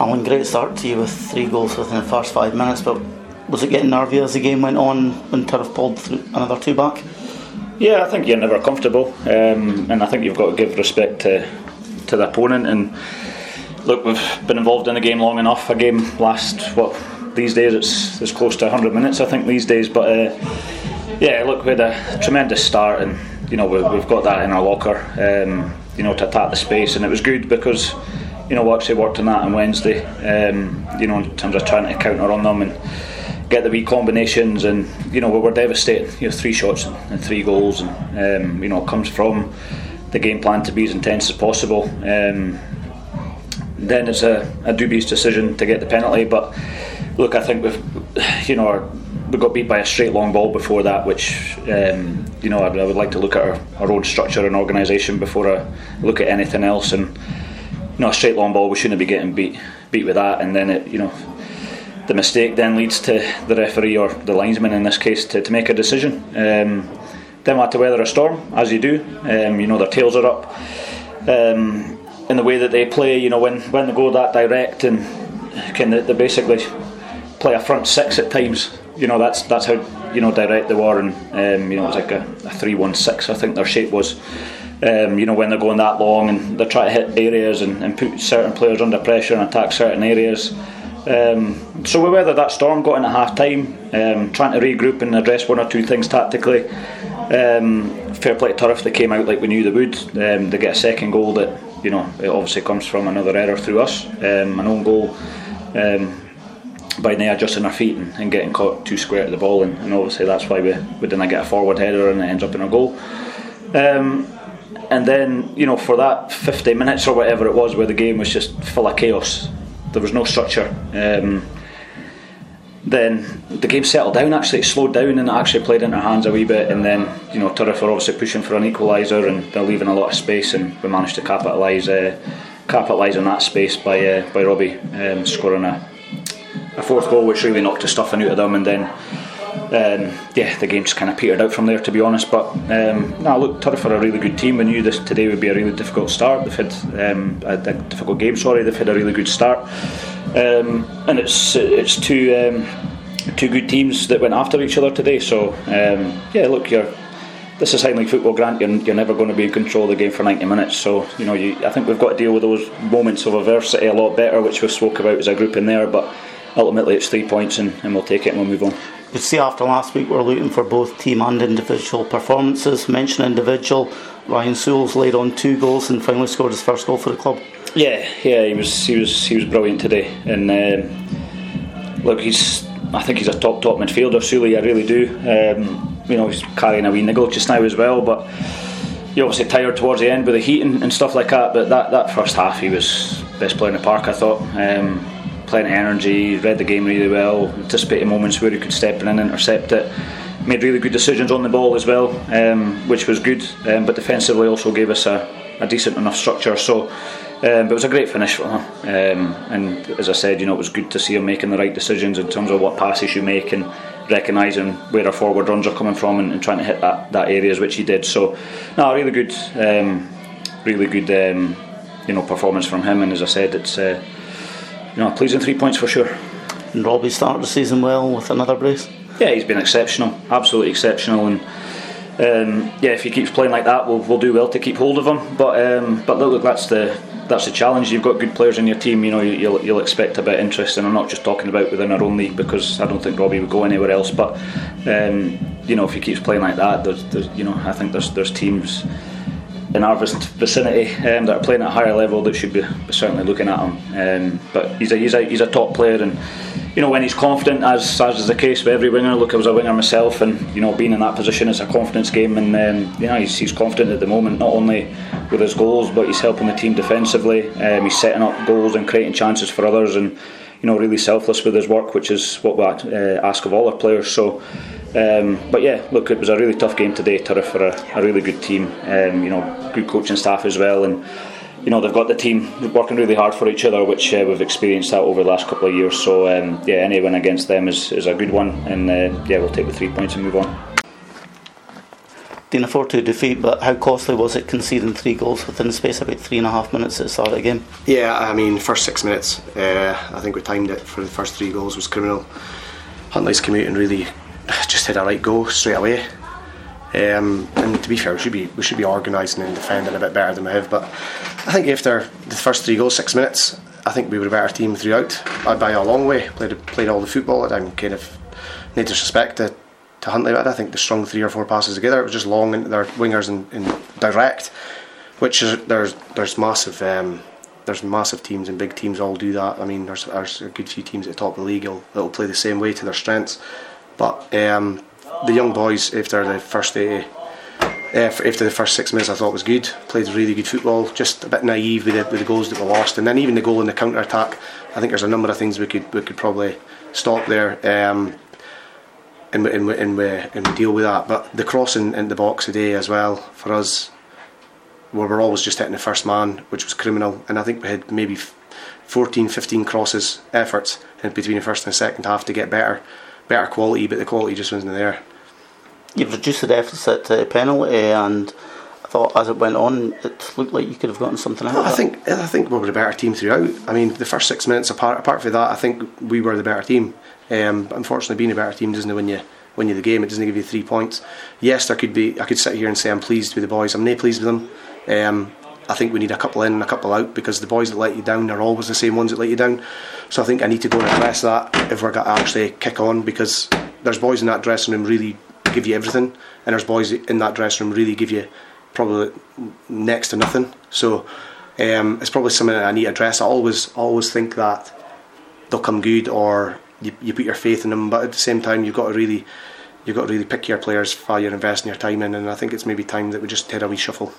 Allan, great start to you with three goals within the first five minutes, but was it getting nervy as the game went on when Turriff pulled another two back? Yeah, I think you're never comfortable, um, and I think you've got to give respect to to the opponent. And look, we've been involved in a game long enough. A game lasts what these days it's it's close to 100 minutes, I think these days. But uh, yeah, look, we had a tremendous start, and you know we, have got that in our locker. Um, you know to attack the space, and it was good because you know we actually worked on that on Wednesday. Um, you know in terms of trying to counter on them and get the wee combinations, and you know we were devastated. You know, three shots and, three goals, and um, you know it comes from the game plan to be as intense as possible. Um, then it's a, a, dubious decision to get the penalty, but look, I think we've you know we got beat by a straight long ball before that, which um, you know I, I, would like to look at our, our own structure and organisation before I look at anything else. And know, a straight long ball, we shouldn't be getting beat beat with that, and then it you know the mistake then leads to the referee or the linesman in this case to, to make a decision. Um, then we had to weather a storm, as you do. Um, you know, their tails are up. Um, in the way that they play, you know, when, when they go that direct and can they, they basically play a front six at times. You know, that's that's how you know direct they were, and um, you know it was like a, a three-one-six. I think their shape was. Um, you know when they're going that long and they're trying to hit areas and, and put certain players under pressure and attack certain areas. Um, so we weathered that storm, got in at half time, um, trying to regroup and address one or two things tactically. Um, fair play to Turriff, they came out like we knew they would. Um, they get a second goal that, you know, it obviously comes from another error through us. Um, an own goal by Nea adjusting our feet and, and, getting caught too square to the ball, and, and, obviously that's why we, we didn't get a forward header and it ends up in a goal. Um, and then, you know, for that 50 minutes or whatever it was where the game was just full of chaos, there was no structure. Um, then the game settled down. Actually, it slowed down and it actually played into our hands a wee bit. And then you know Turriff were obviously pushing for an equaliser and they're leaving a lot of space, and we managed to capitalise uh, capitalise on that space by uh, by Robbie um, scoring a a fourth goal, which really knocked the stuffing out of them. And then um, yeah, the game just kind of petered out from there, to be honest. But um, no, look, Turriff are a really good team. We knew this today would be a really difficult start. They've had um, a, a, difficult game. Sorry, they've had a really good start, um, and it's it's two um, two good teams that went after each other today. So um, yeah, look, you're. This is Highland football, Grant. You're, you're never going to be in control of the game for 90 minutes. So you know, you, I think we've got to deal with those moments of adversity a lot better, which we spoke about as a group in there. But ultimately, it's three points, and, and we'll take it and we'll move on you see after last week we're looking for both team and individual performances. Mention individual, Ryan Sewell's laid on two goals and finally scored his first goal for the club. Yeah, yeah, he was he was he was brilliant today, and um, look, he's I think he's a top top midfielder. Sully, I really do. Um, you know, he's carrying a wee niggle just now as well, but he obviously tired towards the end with the heat and, and stuff like that. But that, that first half, he was best player in the park. I thought. Um, plenty of energy, read the game really well, anticipated moments where he could step in and intercept it. Made really good decisions on the ball as well, um, which was good. Um, but defensively also gave us a, a decent enough structure. So, um, but it was a great finish for him. Um, and as I said, you know, it was good to see him making the right decisions in terms of what passes you make and recognising where our forward runs are coming from and, and, trying to hit that, that areas which he did. So, no, really good, um, really good, um, you know, performance from him. And as I said, it's. Uh, you know, pleasing three points for sure. And Robbie started the season well with another brace. Yeah, he's been exceptional, absolutely exceptional, and um, yeah, if he keeps playing like that, we'll, we'll do well to keep hold of him. But um, but look, that's the that's the challenge. You've got good players in your team. You know, you'll, you'll expect a bit of interest, and I'm not just talking about within our own league because I don't think Robbie would go anywhere else. But um, you know, if he keeps playing like that, there's, there's you know, I think there's there's teams in our vicinity um, that are playing at a higher level that should be certainly looking at him. Um, but he's a, he's, a, he's a top player, and you know when he's confident, as as is the case with every winger. Look, I was a winger myself, and you know being in that position is a confidence game, and um, you know he's, he's confident at the moment, not only with his goals, but he's helping the team defensively. Um, he's setting up goals and creating chances for others, and you know really selfless with his work, which is what we uh, ask of all our players. So. Um, but yeah, look, it was a really tough game today. Turriff for a, a really good team. Um, you know, good coaching staff as well, and you know they've got the team working really hard for each other, which uh, we've experienced that over the last couple of years. So um, yeah, any win against them is, is a good one, and uh, yeah, we'll take the three points and move on. Didn't afford to defeat, but how costly was it conceding three goals within the space of about three and a half minutes at the start of the game? Yeah, I mean, first six minutes, uh, I think we timed it for the first three goals was criminal. Huntly's come out and really just hit a right go straight away. Um, and to be fair, we should be we should be organising and defending a bit better than we have. But I think after the first three goals, six minutes, I think we were a better team throughout. I'd by a long way, played played all the football. I'm kind of disrespect to to Huntly, but I think the strong three or four passes together. It was just long into their wingers and, and direct, which is there's there's massive. Um, there's massive teams and big teams all do that. I mean, there's, there's a good few teams at the top of the league that will play the same way to their strengths. But um, the young boys, after the first day, after the first six minutes, I thought was good. Played really good football. Just a bit naive with the, with the goals that were lost, and then even the goal in the counter attack. I think there's a number of things we could we could probably stop there. Um, and, and, and, we, and we deal with that. But the crossing in the box today as well for us, we were always just hitting the first man, which was criminal. And I think we had maybe 14, 15 crosses efforts in between the first and the second half to get better, better quality, but the quality just wasn't there. You've reduced the deficit to a penalty, and thought as it went on, it looked like you could have gotten something out. Well, I think I think we were the better team throughout. I mean, the first six minutes apart apart from that, I think we were the better team. Um, unfortunately, being a better team doesn't win you win you the game. It doesn't give you three points. Yes, there could be. I could sit here and say I'm pleased with the boys. I'm not pleased with them. Um, I think we need a couple in and a couple out because the boys that let you down are always the same ones that let you down. So I think I need to go and address that if we're going to actually kick on because there's boys in that dressing room really give you everything, and there's boys in that dressing room really give you probably next to nothing. So um, it's probably something that I need to address. I always always think that they'll come good or you, you put your faith in them, but at the same time you've got to really you've got to really pick your players while you're investing your time in, and I think it's maybe time that we just did a wee shuffle.